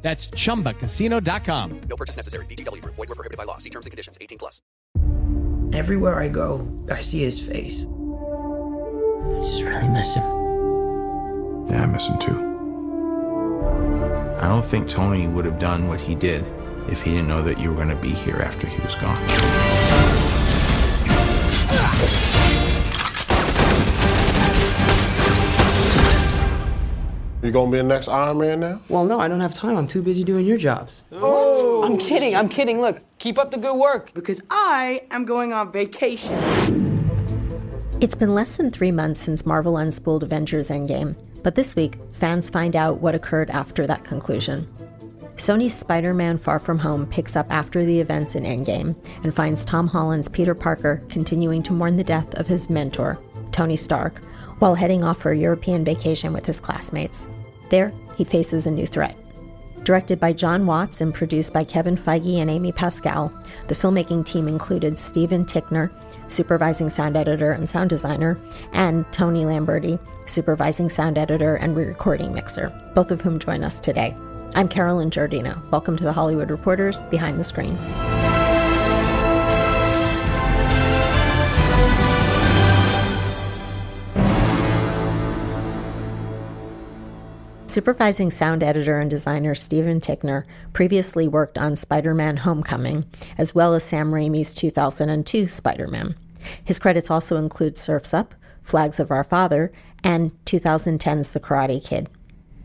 That's chumbacasino.com. No purchase necessary. VGW Group. Void were prohibited by law. See terms and conditions. 18 plus. Everywhere I go, I see his face. I just really miss him. Yeah, I miss him too. I don't think Tony would have done what he did if he didn't know that you were going to be here after he was gone. You gonna be the next Iron Man now? Well, no, I don't have time. I'm too busy doing your jobs. What? I'm kidding. I'm kidding. Look, keep up the good work. Because I am going on vacation. It's been less than three months since Marvel unspooled Avengers Endgame, but this week, fans find out what occurred after that conclusion. Sony's Spider Man Far From Home picks up after the events in Endgame and finds Tom Holland's Peter Parker continuing to mourn the death of his mentor, Tony Stark, while heading off for a European vacation with his classmates. There, he faces a new threat. Directed by John Watts and produced by Kevin Feige and Amy Pascal, the filmmaking team included Steven Ticknor, supervising sound editor and sound designer, and Tony Lamberti, supervising sound editor and re recording mixer, both of whom join us today. I'm Carolyn Giardina. Welcome to the Hollywood Reporters Behind the Screen. Supervising sound editor and designer Steven Ticknor previously worked on Spider Man Homecoming, as well as Sam Raimi's 2002 Spider Man. His credits also include Surf's Up, Flags of Our Father, and 2010's The Karate Kid.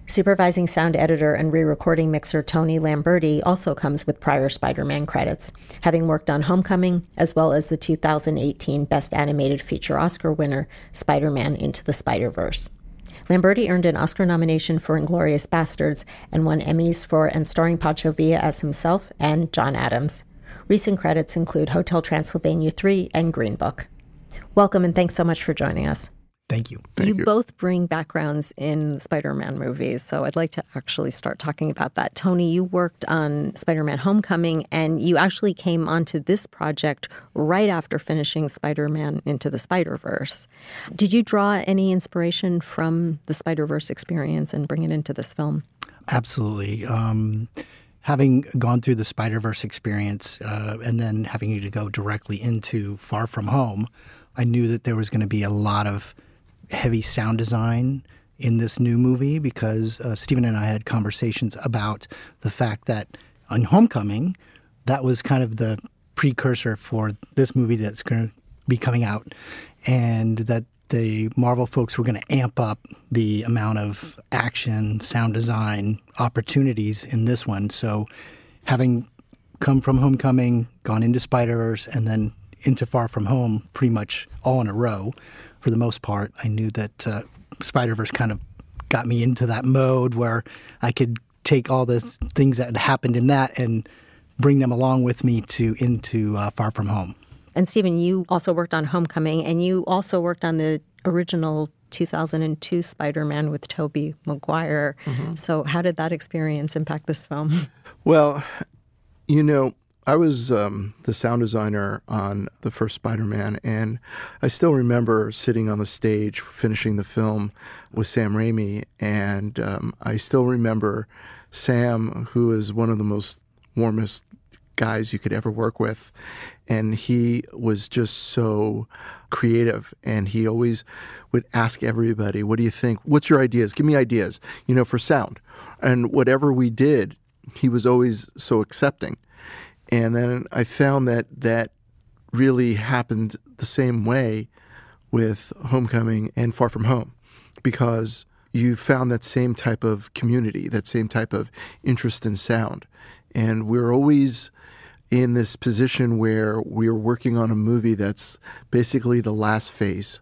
Supervising sound editor and re recording mixer Tony Lamberti also comes with prior Spider Man credits, having worked on Homecoming as well as the 2018 Best Animated Feature Oscar winner, Spider Man Into the Spider Verse. Lamberti earned an Oscar nomination for Inglourious Basterds and won Emmys for and starring Pancho Villa as himself and John Adams. Recent credits include Hotel Transylvania 3 and Green Book. Welcome and thanks so much for joining us. Thank you. Thank you, you, both bring backgrounds in Spider Man movies, so I'd like to actually start talking about that. Tony, you worked on Spider Man Homecoming, and you actually came onto this project right after finishing Spider Man Into the Spider Verse. Did you draw any inspiration from the Spider Verse experience and bring it into this film? Absolutely. Um, having gone through the Spider Verse experience uh, and then having to go directly into Far From Home, I knew that there was going to be a lot of heavy sound design in this new movie because uh, Stephen and I had conversations about the fact that on Homecoming, that was kind of the precursor for this movie that's going to be coming out, and that the Marvel folks were going to amp up the amount of action, sound design opportunities in this one. So, having come from Homecoming, gone into Spider Verse, and then into Far From Home, pretty much all in a row, for the most part, I knew that uh, Spider Verse kind of got me into that mode where I could take all the things that had happened in that and bring them along with me to into uh, Far From Home. And Stephen, you also worked on Homecoming, and you also worked on the original 2002 Spider-Man with Tobey Maguire. Mm-hmm. So, how did that experience impact this film? Well, you know, I was um, the sound designer on the first Spider Man, and I still remember sitting on the stage finishing the film with Sam Raimi. And um, I still remember Sam, who is one of the most warmest guys you could ever work with. And he was just so creative. And he always would ask everybody, What do you think? What's your ideas? Give me ideas, you know, for sound. And whatever we did, he was always so accepting. And then I found that that really happened the same way with Homecoming and Far From Home because you found that same type of community, that same type of interest in sound. And we're always in this position where we're working on a movie that's basically the last phase.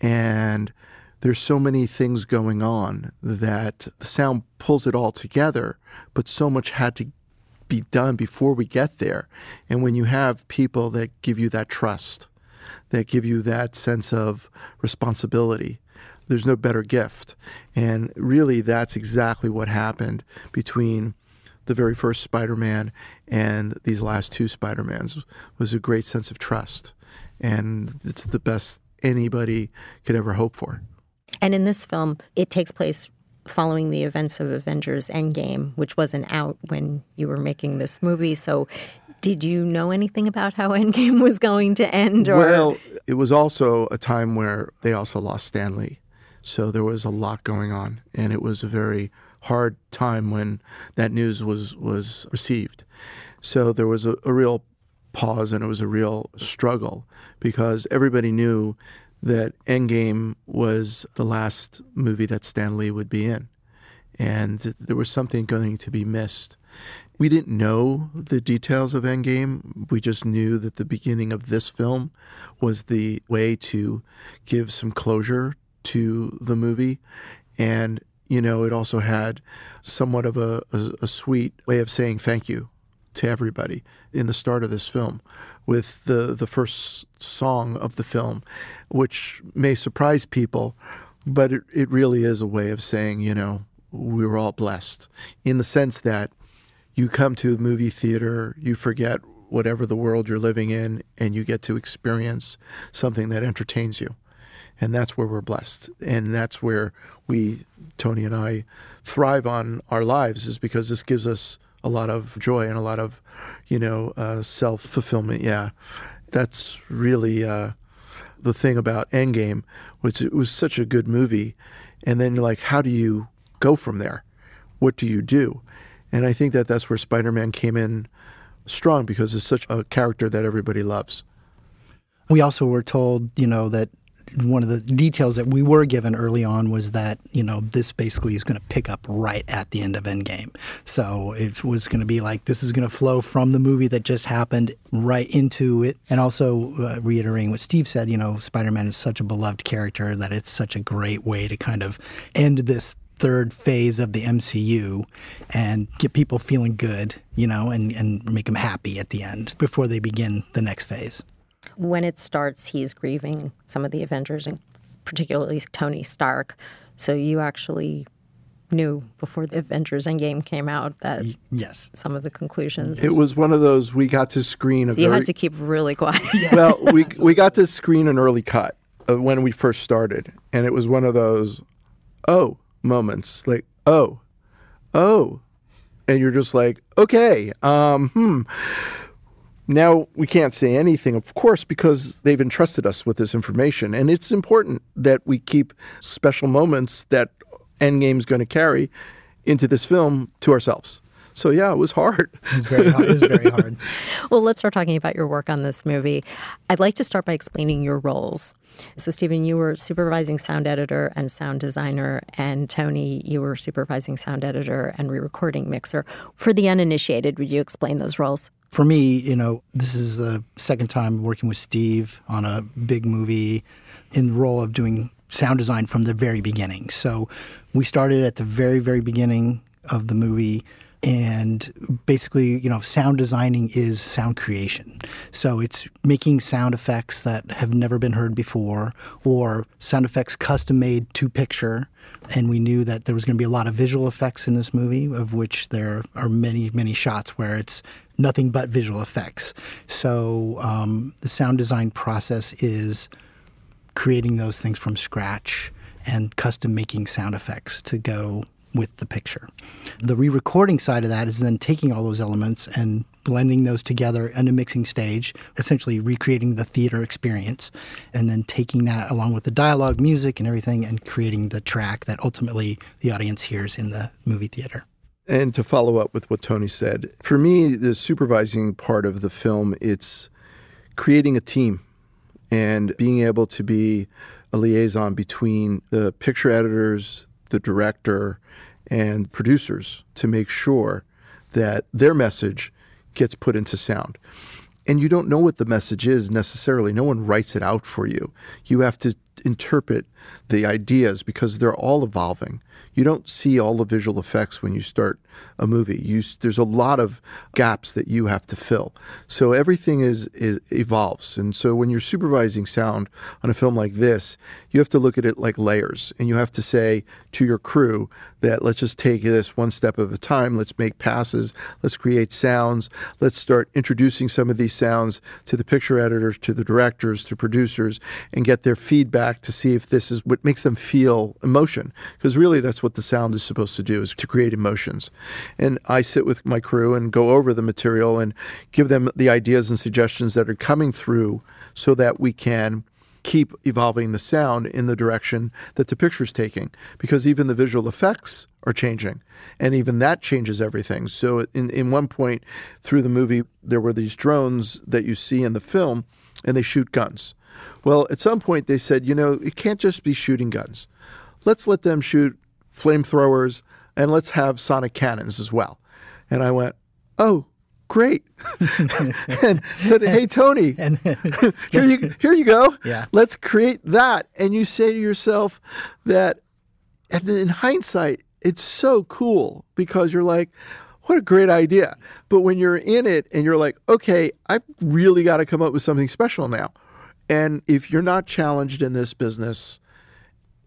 And there's so many things going on that the sound pulls it all together, but so much had to be done before we get there. And when you have people that give you that trust, that give you that sense of responsibility, there's no better gift. And really, that's exactly what happened between the very first Spider-Man and these last two Spider-Mans was a great sense of trust. And it's the best anybody could ever hope for. And in this film, it takes place following the events of Avengers Endgame, which wasn't out when you were making this movie. So, did you know anything about how Endgame was going to end? Or? Well, it was also a time where they also lost Stan Lee. So there was a lot going on, and it was a very hard time when that news was was received. So there was a, a real pause, and it was a real struggle because everybody knew that Endgame was the last movie that Stan Lee would be in, and there was something going to be missed. We didn't know the details of Endgame. We just knew that the beginning of this film was the way to give some closure to the movie. And, you know, it also had somewhat of a, a, a sweet way of saying thank you to everybody in the start of this film with the, the first song of the film, which may surprise people, but it, it really is a way of saying, you know, we were all blessed in the sense that you come to a movie theater, you forget whatever the world you're living in, and you get to experience something that entertains you. And that's where we're blessed. And that's where we, Tony and I, thrive on our lives, is because this gives us a lot of joy and a lot of, you know, uh, self fulfillment. Yeah. That's really uh, the thing about Endgame, which it was such a good movie. And then you're like, how do you go from there? What do you do? And I think that that's where Spider Man came in strong because it's such a character that everybody loves. We also were told, you know, that one of the details that we were given early on was that you know this basically is going to pick up right at the end of Endgame. So it was going to be like this is going to flow from the movie that just happened right into it, and also uh, reiterating what Steve said. You know, Spider-Man is such a beloved character that it's such a great way to kind of end this third phase of the MCU and get people feeling good, you know, and, and make them happy at the end before they begin the next phase when it starts, he's grieving some of the Avengers, and particularly Tony Stark. So you actually knew before the Avengers Endgame came out that yes, some of the conclusions. It was one of those we got to screen. So you very, had to keep really quiet. well, we we got to screen an early cut of when we first started, and it was one of those oh moments, like oh, oh, and you're just like okay, um, hmm now we can't say anything, of course, because they've entrusted us with this information. And it's important that we keep special moments that Endgame's going to carry into this film to ourselves. So yeah, it was hard. It was very hard. It was very hard. well, let's start talking about your work on this movie. I'd like to start by explaining your roles. So, Stephen, you were supervising sound editor and sound designer, and Tony, you were supervising sound editor and re-recording mixer. For the uninitiated, would you explain those roles? For me, you know, this is the second time working with Steve on a big movie in the role of doing sound design from the very beginning. So we started at the very, very beginning of the movie. And basically, you know, sound designing is sound creation. So it's making sound effects that have never been heard before or sound effects custom made to picture. And we knew that there was going to be a lot of visual effects in this movie, of which there are many, many shots where it's nothing but visual effects. So um, the sound design process is creating those things from scratch and custom making sound effects to go with the picture. The re recording side of that is then taking all those elements and blending those together in a mixing stage, essentially recreating the theater experience, and then taking that along with the dialogue, music, and everything, and creating the track that ultimately the audience hears in the movie theater. And to follow up with what Tony said, for me, the supervising part of the film, it's creating a team and being able to be a liaison between the picture editors, the director, and producers to make sure that their message gets put into sound. And you don't know what the message is necessarily. No one writes it out for you. You have to interpret the ideas because they're all evolving. You don't see all the visual effects when you start a movie. You, there's a lot of gaps that you have to fill. So everything is, is evolves. And so when you're supervising sound on a film like this, you have to look at it like layers, and you have to say to your crew that let's just take this one step at a time. Let's make passes. Let's create sounds. Let's start introducing some of these sounds to the picture editors, to the directors, to producers, and get their feedback to see if this is what makes them feel emotion. Because really, that's what the sound is supposed to do: is to create emotions. And I sit with my crew and go over the material and give them the ideas and suggestions that are coming through, so that we can keep evolving the sound in the direction that the picture's taking because even the visual effects are changing and even that changes everything so in, in one point through the movie there were these drones that you see in the film and they shoot guns well at some point they said you know it can't just be shooting guns let's let them shoot flamethrowers and let's have sonic cannons as well and i went oh great. and said, hey, Tony, And here, you, here you go. Yeah. Let's create that. And you say to yourself that, and in hindsight, it's so cool because you're like, what a great idea. But when you're in it and you're like, okay, I've really got to come up with something special now. And if you're not challenged in this business,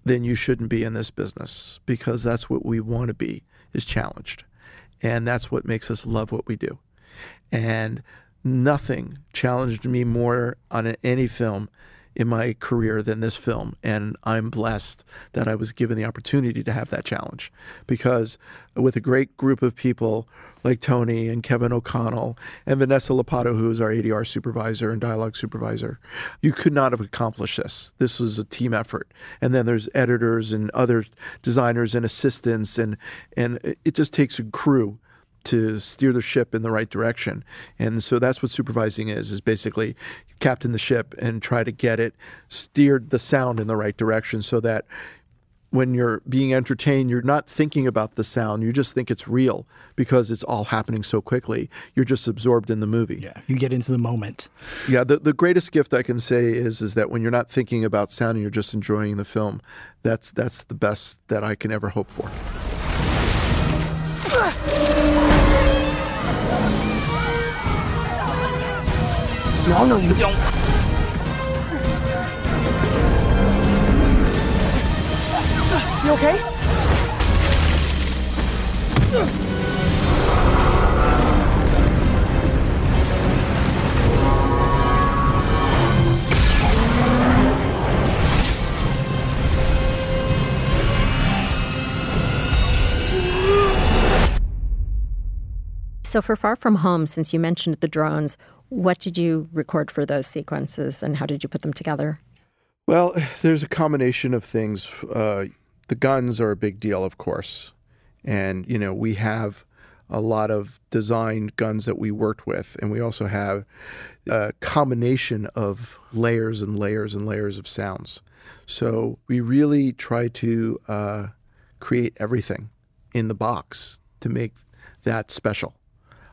then you shouldn't be in this business because that's what we want to be is challenged. And that's what makes us love what we do. And nothing challenged me more on any film in my career than this film. And I'm blessed that I was given the opportunity to have that challenge because with a great group of people like Tony and Kevin O'Connell and Vanessa Lapato, who is our ADR supervisor and dialogue supervisor, you could not have accomplished this. This was a team effort. And then there's editors and other designers and assistants, and, and it just takes a crew to steer the ship in the right direction. And so that's what supervising is, is basically captain the ship and try to get it steered the sound in the right direction so that when you're being entertained, you're not thinking about the sound. You just think it's real because it's all happening so quickly. You're just absorbed in the movie. yeah, you get into the moment. Yeah, the, the greatest gift I can say is is that when you're not thinking about sound and you're just enjoying the film, that's that's the best that I can ever hope for. No, no, you don't. You okay? So, for Far From Home, since you mentioned the drones, what did you record for those sequences and how did you put them together? Well, there's a combination of things. Uh, the guns are a big deal, of course, and you know we have a lot of designed guns that we worked with, and we also have a combination of layers and layers and layers of sounds. So we really try to uh, create everything in the box to make that special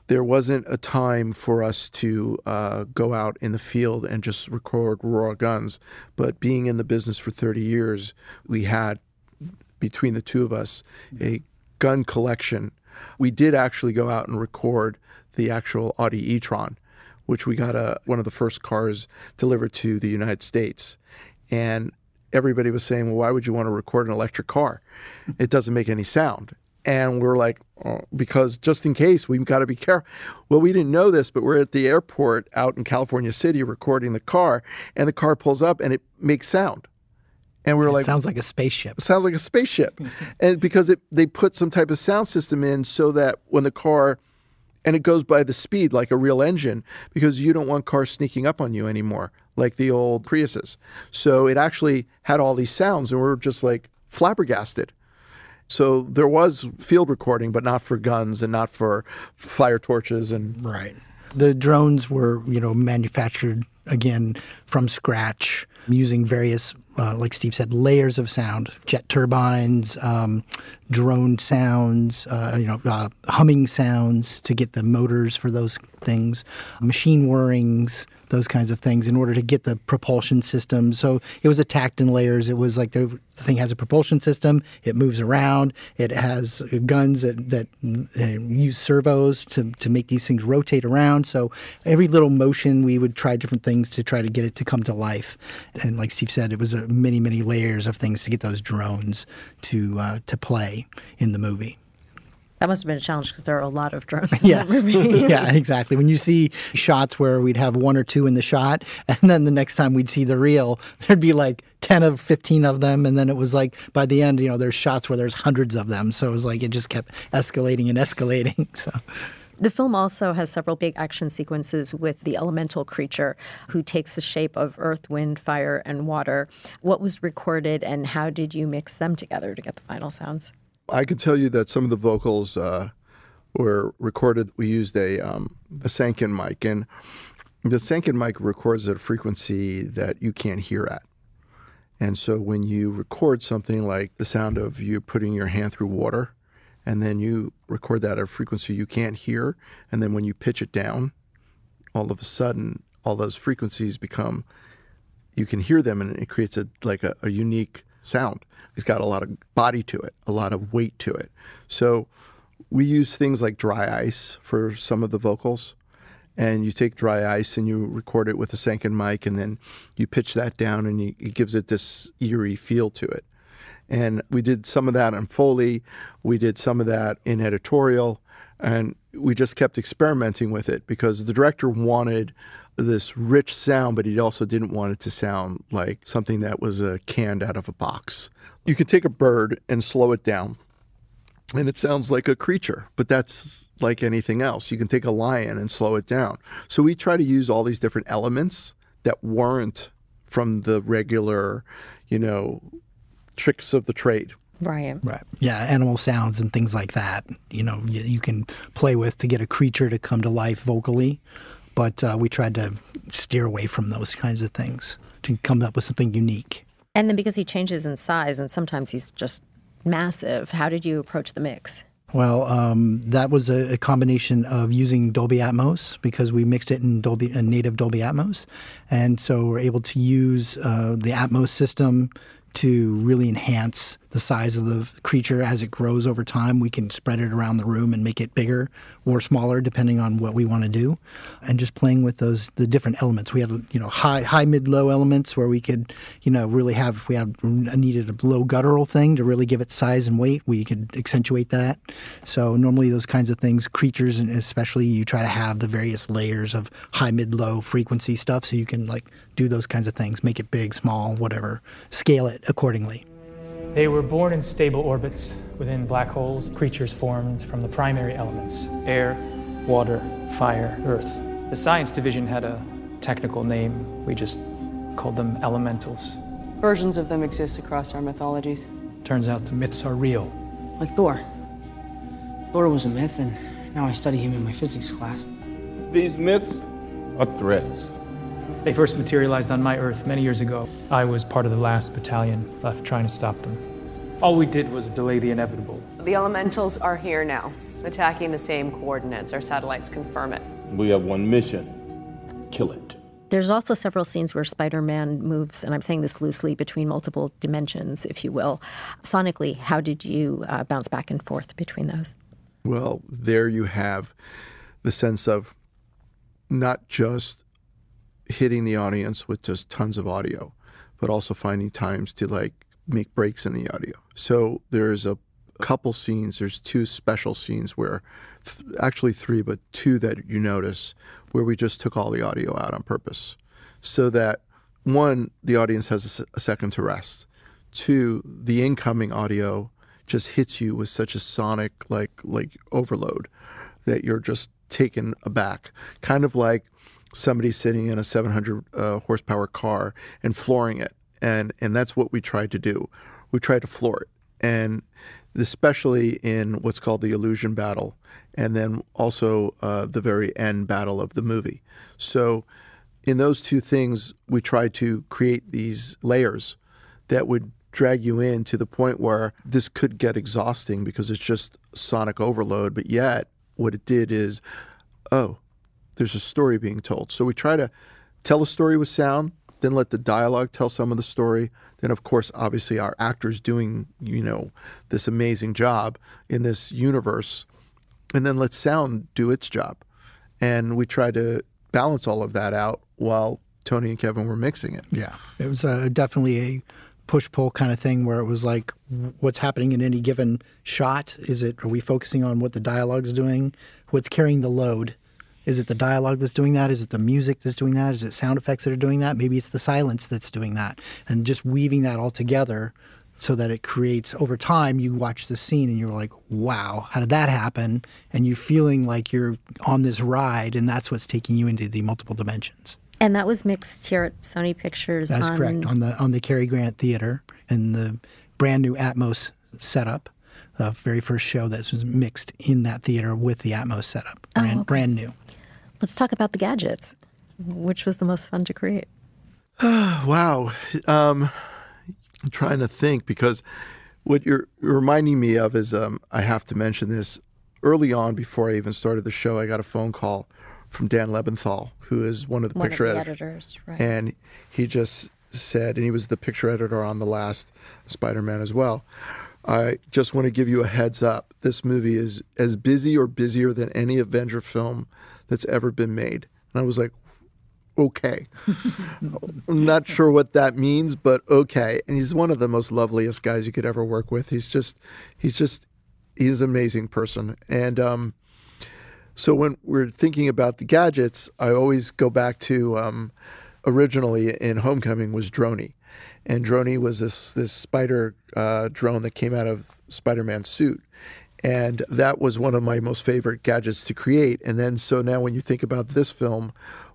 there wasn't a time for us to uh, go out in the field and just record raw guns. But being in the business for 30 years, we had, between the two of us, a gun collection. We did actually go out and record the actual Audi e-tron, which we got a, one of the first cars delivered to the United States. And everybody was saying, well, why would you want to record an electric car? It doesn't make any sound. And we're like, oh, because just in case, we've got to be careful. Well, we didn't know this, but we're at the airport out in California City recording the car, and the car pulls up and it makes sound. And we were It like, sounds like a spaceship. sounds like a spaceship. and because it, they put some type of sound system in so that when the car, and it goes by the speed like a real engine, because you don't want cars sneaking up on you anymore, like the old Priuses. So it actually had all these sounds, and we are just like flabbergasted. So there was field recording, but not for guns and not for fire torches and Right. The drones were, you know, manufactured again from scratch using various, uh, like Steve said, layers of sound, jet turbines, um, drone sounds, uh, you know, uh, humming sounds to get the motors for those things, machine whirrings, those kinds of things in order to get the propulsion system. So it was attacked in layers. It was like the, thing has a propulsion system. It moves around. It has guns that, that use servos to, to make these things rotate around. So every little motion, we would try different things to try to get it to come to life. And like Steve said, it was many, many layers of things to get those drones to uh, to play in the movie. That must have been a challenge because there are a lot of drones in Yes. yeah, exactly. When you see shots where we'd have one or two in the shot, and then the next time we'd see the reel, there'd be like 10 of 15 of them. And then it was like by the end, you know, there's shots where there's hundreds of them. So it was like it just kept escalating and escalating. So. The film also has several big action sequences with the elemental creature who takes the shape of earth, wind, fire, and water. What was recorded and how did you mix them together to get the final sounds? I can tell you that some of the vocals uh, were recorded. We used a um, a Sanken mic, and the Sanken mic records at a frequency that you can't hear at. And so when you record something like the sound of you putting your hand through water, and then you record that at a frequency you can't hear, and then when you pitch it down, all of a sudden all those frequencies become you can hear them and it creates a like a, a unique sound. It's got a lot of body to it, a lot of weight to it. So we use things like dry ice for some of the vocals. And you take dry ice and you record it with a Sanken mic, and then you pitch that down, and you, it gives it this eerie feel to it. And we did some of that on Foley, we did some of that in editorial, and we just kept experimenting with it because the director wanted this rich sound, but he also didn't want it to sound like something that was uh, canned out of a box. You could take a bird and slow it down, and it sounds like a creature, but that's like anything else. You can take a lion and slow it down. So we try to use all these different elements that weren't from the regular, you know, tricks of the trade. Right. Right. Yeah, animal sounds and things like that. You know, you, you can play with to get a creature to come to life vocally, but uh, we tried to steer away from those kinds of things to come up with something unique. And then because he changes in size and sometimes he's just massive, how did you approach the mix? Well, um, that was a, a combination of using Dolby Atmos because we mixed it in Dolby, in native Dolby Atmos, and so we're able to use uh, the Atmos system to really enhance the size of the creature as it grows over time. We can spread it around the room and make it bigger or smaller depending on what we want to do, and just playing with those the different elements. We had you know high, high, mid, low elements where we could you know really have if we had needed a low guttural thing to really give it size and weight. We could accentuate that. So normally those kinds of things, creatures and especially you try to have the various layers of high, mid, low frequency stuff so you can like do those kinds of things, make it big, small, whatever, scale it accordingly. They were born in stable orbits within black holes, creatures formed from the primary elements air, water, fire, earth. The science division had a technical name. We just called them elementals. Versions of them exist across our mythologies. Turns out the myths are real. Like Thor. Thor was a myth, and now I study him in my physics class. These myths are threats. They first materialized on my Earth many years ago. I was part of the last battalion left trying to stop them. All we did was delay the inevitable. The elementals are here now, attacking the same coordinates. Our satellites confirm it. We have one mission kill it. There's also several scenes where Spider Man moves, and I'm saying this loosely, between multiple dimensions, if you will. Sonically, how did you uh, bounce back and forth between those? Well, there you have the sense of not just hitting the audience with just tons of audio, but also finding times to like make breaks in the audio. So there's a couple scenes, there's two special scenes where, th- actually three, but two that you notice where we just took all the audio out on purpose so that one, the audience has a, second to rest. Two, the incoming audio just hits you with such a sonic like like overload that you're just taken aback. Kind of like somebody sitting in a 700 uh, horsepower car and flooring it, and and that's what we tried to do. We tried to floor it, and especially in what's called the illusion battle, and then also uh, the very end battle of the movie. So, in those two things, we try to create these layers that would drag you in to the point where this could get exhausting because it's just sonic overload. But yet, what it did is, oh, there's a story being told. So we try to tell a story with sound, then let the dialogue tell some of the story. Then, of course, obviously, our actors doing you know this amazing job in this universe, and then let sound do its job. And we try to balance all of that out while Tony and Kevin were mixing it. Yeah, it was uh, definitely a push pull kind of thing where it was like, what's happening in any given shot? Is it are we focusing on what the dialogue's doing? What's carrying the load? Is it the dialogue that's doing that? Is it the music that's doing that? Is it sound effects that are doing that? Maybe it's the silence that's doing that. And just weaving that all together so that it creates over time you watch the scene and you're like, wow, how did that happen? And you're feeling like you're on this ride and that's what's taking you into the multiple dimensions. And that was mixed here at Sony Pictures. That's on... correct on the on the Cary Grant Theater in the brand new Atmos setup. The very first show that was mixed in that theater with the Atmos setup, oh, brand, oh, okay. brand new. Let's talk about the gadgets. Which was the most fun to create? wow. Um, I'm trying to think because what you're reminding me of is um, I have to mention this. Early on, before I even started the show, I got a phone call from Dan Lebental, who is one of the one picture of the editors. editors right. And he just said, and he was the picture editor on the last Spider Man as well. I just want to give you a heads up. This movie is as busy or busier than any Avenger film that's ever been made. And I was like, okay. I'm not sure what that means, but okay. And he's one of the most loveliest guys you could ever work with. He's just, he's just, he's an amazing person. And um, so when we're thinking about the gadgets, I always go back to um, originally in Homecoming was Droney. And Droney was this, this spider uh, drone that came out of Spider Man's suit. And that was one of my most favorite gadgets to create. And then, so now when you think about this film,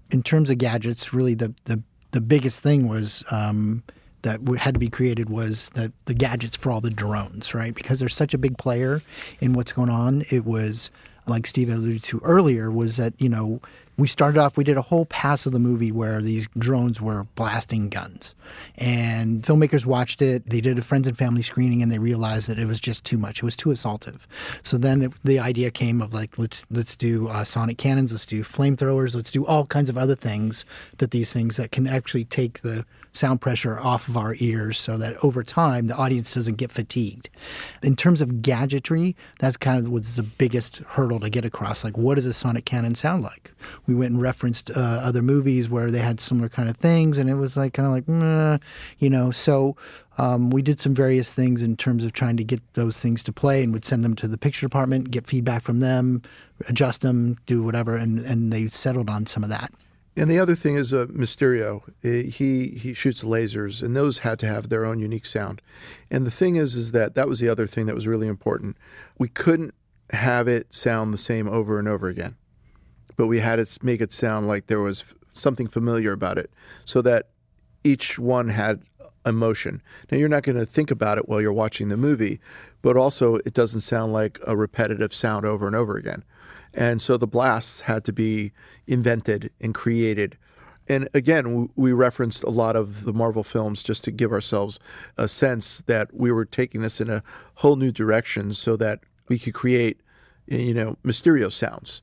in terms of gadgets, really the the, the biggest thing was um, that had to be created was that the gadgets for all the drones, right? Because there's such a big player in what's going on. It was like Steve alluded to earlier, was that you know we started off, we did a whole pass of the movie where these drones were blasting guns. And filmmakers watched it. They did a friends and family screening and they realized that it was just too much. It was too assaultive. So then it, the idea came of like, let's, let's do uh, sonic cannons, let's do flamethrowers, let's do all kinds of other things that these things that can actually take the sound pressure off of our ears so that over time the audience doesn't get fatigued. In terms of gadgetry, that's kind of what's the biggest hurdle to get across. Like, what does a sonic cannon sound like? We went and referenced uh, other movies where they had similar kind of things, and it was like kind of like, you know. So um, we did some various things in terms of trying to get those things to play, and would send them to the picture department, get feedback from them, adjust them, do whatever, and and they settled on some of that. And the other thing is uh, Mysterio. He he shoots lasers, and those had to have their own unique sound. And the thing is, is that that was the other thing that was really important. We couldn't have it sound the same over and over again, but we had to make it sound like there was something familiar about it, so that each one had emotion. Now you're not going to think about it while you're watching the movie, but also it doesn't sound like a repetitive sound over and over again. And so the blasts had to be invented and created. And again, we referenced a lot of the Marvel films just to give ourselves a sense that we were taking this in a whole new direction so that we could create, you know, Mysterio sounds.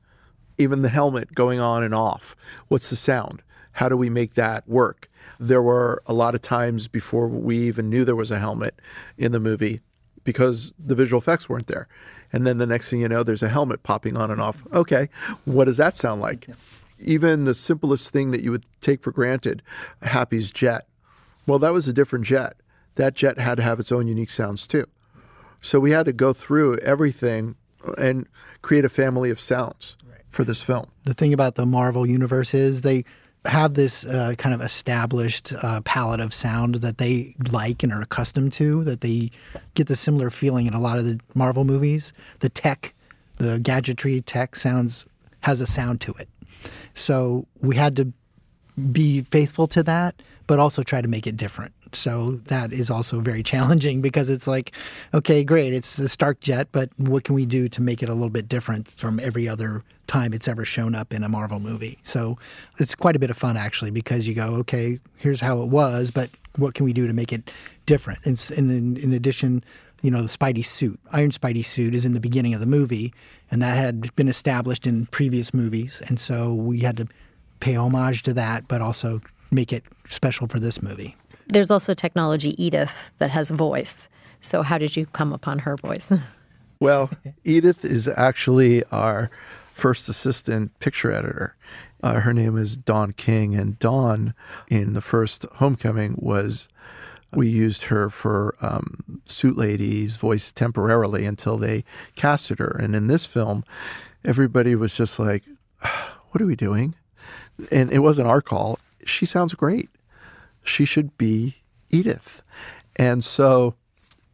Even the helmet going on and off. What's the sound? How do we make that work? There were a lot of times before we even knew there was a helmet in the movie because the visual effects weren't there and then the next thing you know, there's a helmet popping on and off. Okay, what does that sound like? Even the simplest thing that you would take for granted, Happy's jet. Well, that was a different jet. That jet had to have its own unique sounds too. So we had to go through everything and create a family of sounds for this film. The thing about the Marvel universe is they have this uh, kind of established uh, palette of sound that they like and are accustomed to, that they get the similar feeling in a lot of the Marvel movies. The tech, the gadgetry tech sounds has a sound to it. So we had to be faithful to that, but also try to make it different. So that is also very challenging because it's like, okay, great, it's a Stark jet, but what can we do to make it a little bit different from every other time it's ever shown up in a Marvel movie? So it's quite a bit of fun actually because you go, okay, here's how it was, but what can we do to make it different? And, in, in addition, you know, the Spidey suit, Iron Spidey suit, is in the beginning of the movie, and that had been established in previous movies, and so we had to pay homage to that, but also make it special for this movie. There's also technology Edith that has a voice. So how did you come upon her voice? Well, Edith is actually our first assistant picture editor. Uh, her name is Dawn King, and Dawn in the first Homecoming was we used her for um, Suit Lady's voice temporarily until they casted her. And in this film, everybody was just like, "What are we doing?" And it wasn't our call. She sounds great. She should be Edith. And so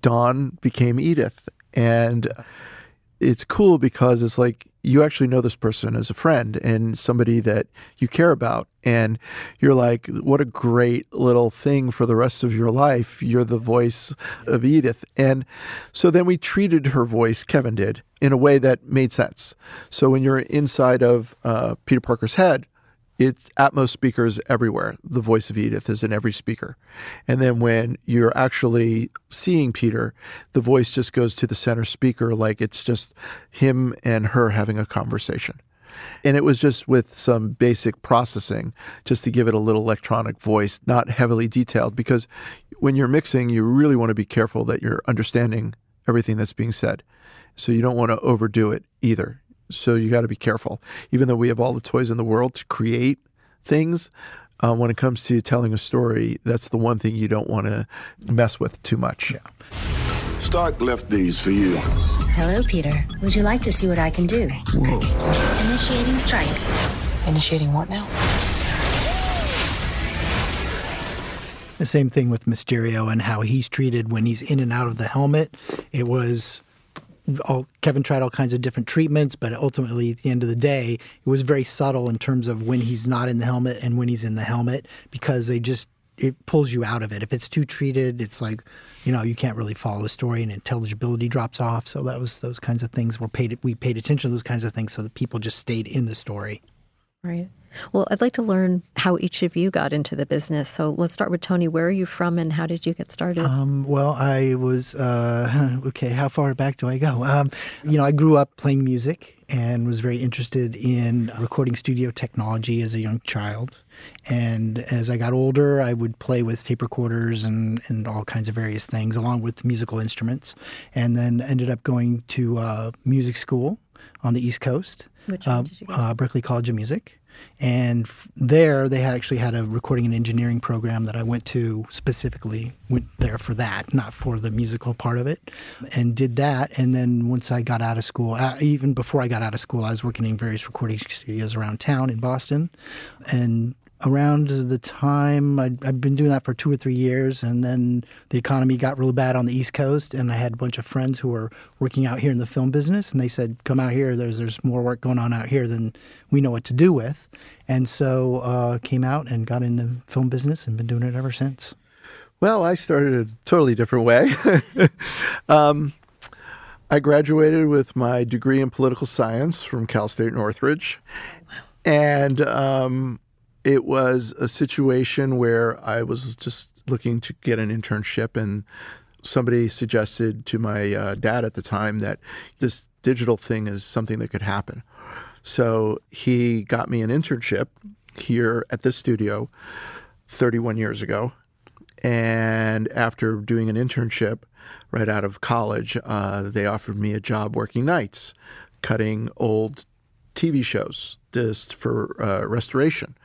Dawn became Edith. And it's cool because it's like you actually know this person as a friend and somebody that you care about. And you're like, what a great little thing for the rest of your life. You're the voice of Edith. And so then we treated her voice, Kevin did, in a way that made sense. So when you're inside of uh, Peter Parker's head, it's Atmos speakers everywhere. The voice of Edith is in every speaker. And then when you're actually seeing Peter, the voice just goes to the center speaker like it's just him and her having a conversation. And it was just with some basic processing just to give it a little electronic voice, not heavily detailed, because when you're mixing, you really want to be careful that you're understanding everything that's being said. So you don't want to overdo it either. So you got to be careful. Even though we have all the toys in the world to create things, uh, when it comes to telling a story, that's the one thing you don't want to mess with too much. Yeah. Stark left these for you. Hello, Peter. Would you like to see what I can do? Whoa. Initiating strike. Initiating what now? The same thing with Mysterio and how he's treated when he's in and out of the helmet. It was all, Kevin tried all kinds of different treatments, but ultimately, at the end of the day, it was very subtle in terms of when he's not in the helmet and when he's in the helmet because they just it pulls you out of it. If it's too treated, it's like you know you can't really follow the story and intelligibility drops off. So that was those kinds of things. we paid we paid attention to those kinds of things so that people just stayed in the story. Right. Well, I'd like to learn how each of you got into the business. So let's start with Tony. Where are you from and how did you get started? Um, well, I was, uh, okay, how far back do I go? Um, you know, I grew up playing music and was very interested in recording studio technology as a young child. And as I got older, I would play with tape recorders and, and all kinds of various things, along with musical instruments. And then ended up going to uh, music school on the East Coast, Which uh, uh, Berklee College of Music. And f- there, they actually had a recording and engineering program that I went to specifically. Went there for that, not for the musical part of it, and did that. And then once I got out of school, uh, even before I got out of school, I was working in various recording studios around town in Boston, and around the time i have been doing that for two or three years, and then the economy got really bad on the East Coast, and I had a bunch of friends who were working out here in the film business, and they said, "Come out here. There's there's more work going on out here than we know what to do with," and so uh, came out and got in the film business and been doing it ever since. Well, I started a totally different way. um, I graduated with my degree in political science from Cal State Northridge, and um, it was a situation where I was just looking to get an internship, and somebody suggested to my uh, dad at the time that this digital thing is something that could happen. So he got me an internship here at this studio 31 years ago. And after doing an internship right out of college, uh, they offered me a job working nights, cutting old TV shows just for uh, restoration.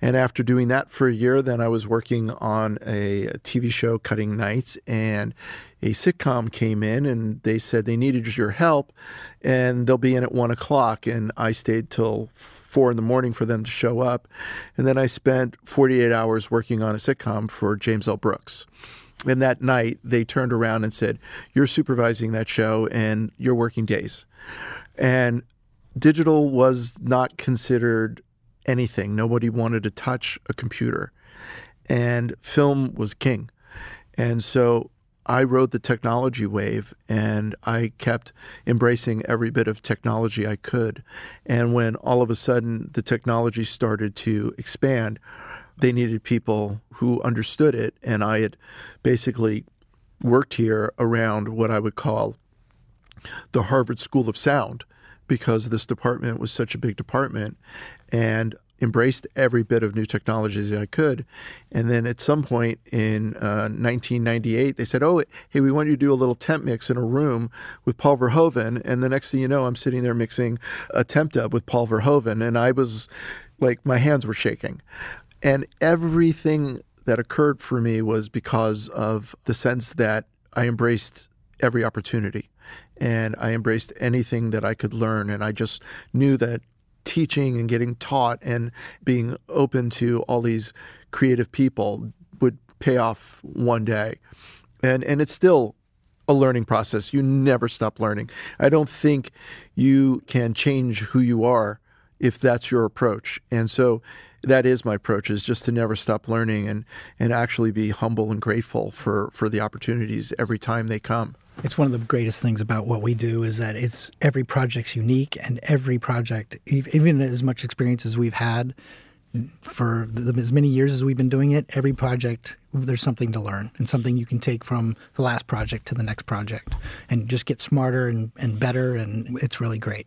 And after doing that for a year, then I was working on a, TV show, Cutting Nights, and a sitcom came in and they said they needed your help and they'll be in at one o'clock. And I stayed till four in the morning for them to show up. And then I spent 48 hours working on a sitcom for James L. Brooks. And that night, they turned around and said, You're supervising that show and you're working days. And digital was not considered anything. Nobody wanted to touch a computer. And film was king. And so I rode the technology wave and I kept embracing every bit of technology I could. And when all of a sudden the technology started to expand, they needed people who understood it. And I had basically worked here around what I would call the Harvard School of Sound because this department was such a big department and embraced every bit of new technologies I could. And then at some point in uh, 1998, they said, Oh, hey, we want you to do a little temp mix in a room with Paul Verhoeven. And the next thing you know, I'm sitting there mixing a temp dub with Paul Verhoeven. And I was like, my hands were shaking. And everything that occurred for me was because of the sense that I embraced every opportunity and I embraced anything that I could learn. And I just knew that teaching and getting taught and being open to all these creative people would pay off one day. And and it's still a learning process. You never stop learning. I don't think you can change who you are if that's your approach. And so that is my approach is just to never stop learning and and actually be humble and grateful for for the opportunities every time they come. It's one of the greatest things about what we do is that it's every project's unique and every project, even as much experience as we've had for the, as many years as we've been doing it, every project there's something to learn and something you can take from the last project to the next project and just get smarter and, and better and it's really great.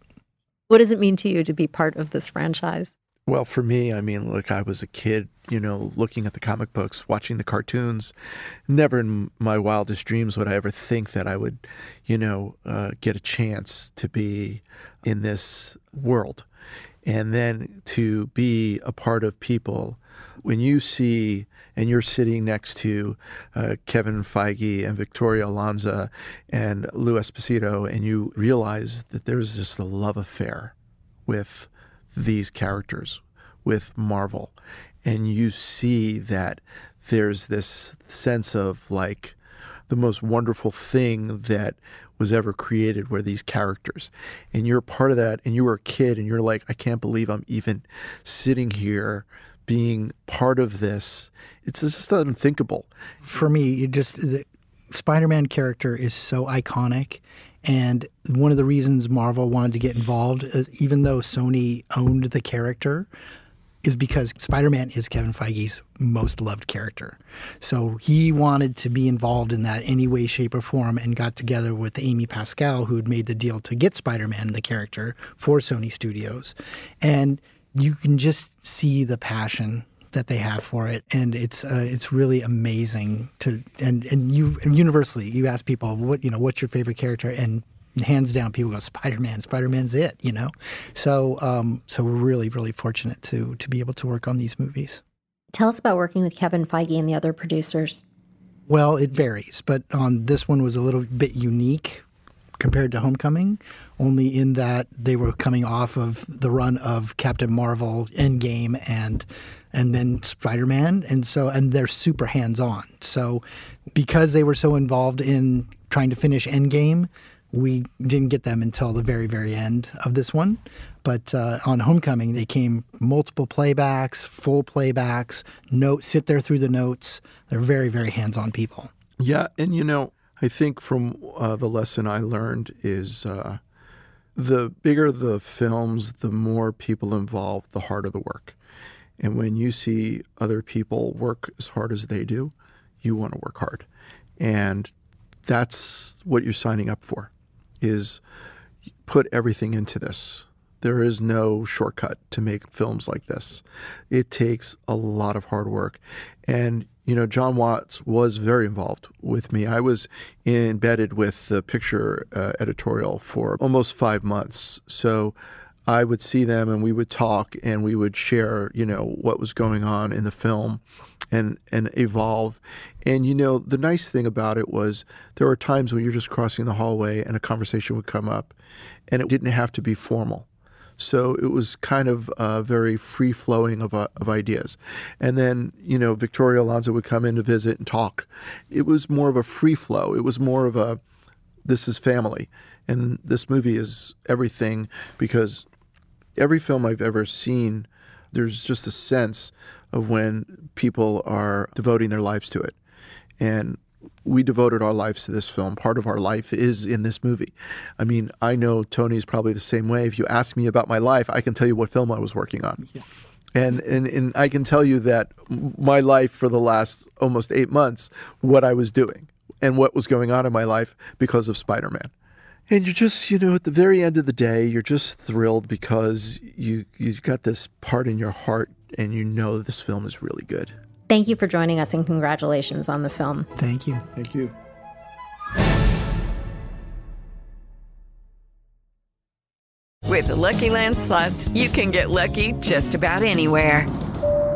What does it mean to you to be part of this franchise? Well, for me, I mean, look, I was a kid, you know, looking at the comic books, watching the cartoons. Never in my wildest dreams would I ever think that I would, you know, uh, get a chance to be in this world. And then to be a part of people. When you see and you're sitting next to uh, Kevin Feige and Victoria Alonso and Lou Esposito, and you realize that there's just a love affair with these characters with Marvel. And you see that there's this sense of like the most wonderful thing that was ever created were these characters. And you're part of that and you were a kid and you're like, I can't believe I'm even sitting here being part of this. It's just unthinkable. For me, it just the Spider-Man character is so iconic and one of the reasons Marvel wanted to get involved, uh, even though Sony owned the character, is because Spider Man is Kevin Feige's most loved character. So he wanted to be involved in that any way, shape, or form and got together with Amy Pascal, who had made the deal to get Spider Man, the character, for Sony Studios. And you can just see the passion that they have for it, and it's uh, it's really amazing to and and you universally you ask people what you know what's your favorite character? And hands down people go spider-man spider-man's it you know? So um, so we're really really fortunate to to be able to work on these movies. Tell us about working with kevin feige and the other producers. Well it varies but on this one was a little bit unique compared to homecoming only in that they were coming off of the run of captain marvel endgame and and then Spider Man. And so, and they're super hands on. So, because they were so involved in trying to finish Endgame, we didn't get them until the very, very end of this one. But uh, on Homecoming, they came multiple playbacks, full playbacks, note, sit there through the notes. They're very, very hands on people. Yeah. And, you know, I think from uh, the lesson I learned is uh, the bigger the films, the more people involved, the harder the work. And when you see other people work as hard as they do, you want to work hard. And that's what you're signing up for is put everything into this. There is no shortcut to make films like this. It takes a lot of hard work. And, you know, Jon Watts was very involved with me. I was embedded with the picture uh, editorial for almost five months. So I would see them and we would talk and we would share, you know, what was going on in the film and and evolve. And you know, the nice thing about it was there were times when you're just crossing the hallway and a conversation would come up and it didn't have to be formal. So it was kind of uh, very free flowing of, uh, of ideas. And then, you know, Victoria Alonso would come in to visit and talk. It was more of a free flow. It was more of a, this is family. And this movie is everything because every film I've ever seen There's just a sense of when people are devoting their lives to it. And we devoted our lives to this film. Part of our life is in this movie. I mean, I know Tony is probably the same way. If you ask me about my life, I can tell you what film I was working on. Yeah. And, and and I can tell you that my life for the last almost eight months, what I was doing and what was going on in my life because of Spider Man. And you're just, you know, at the very end of the day, you're just thrilled because you you've got this part in your heart and you know this film is really good. Thank you for joining us and congratulations on the film. Thank you. Thank you. With the Lucky Land slots, you can get lucky just about anywhere.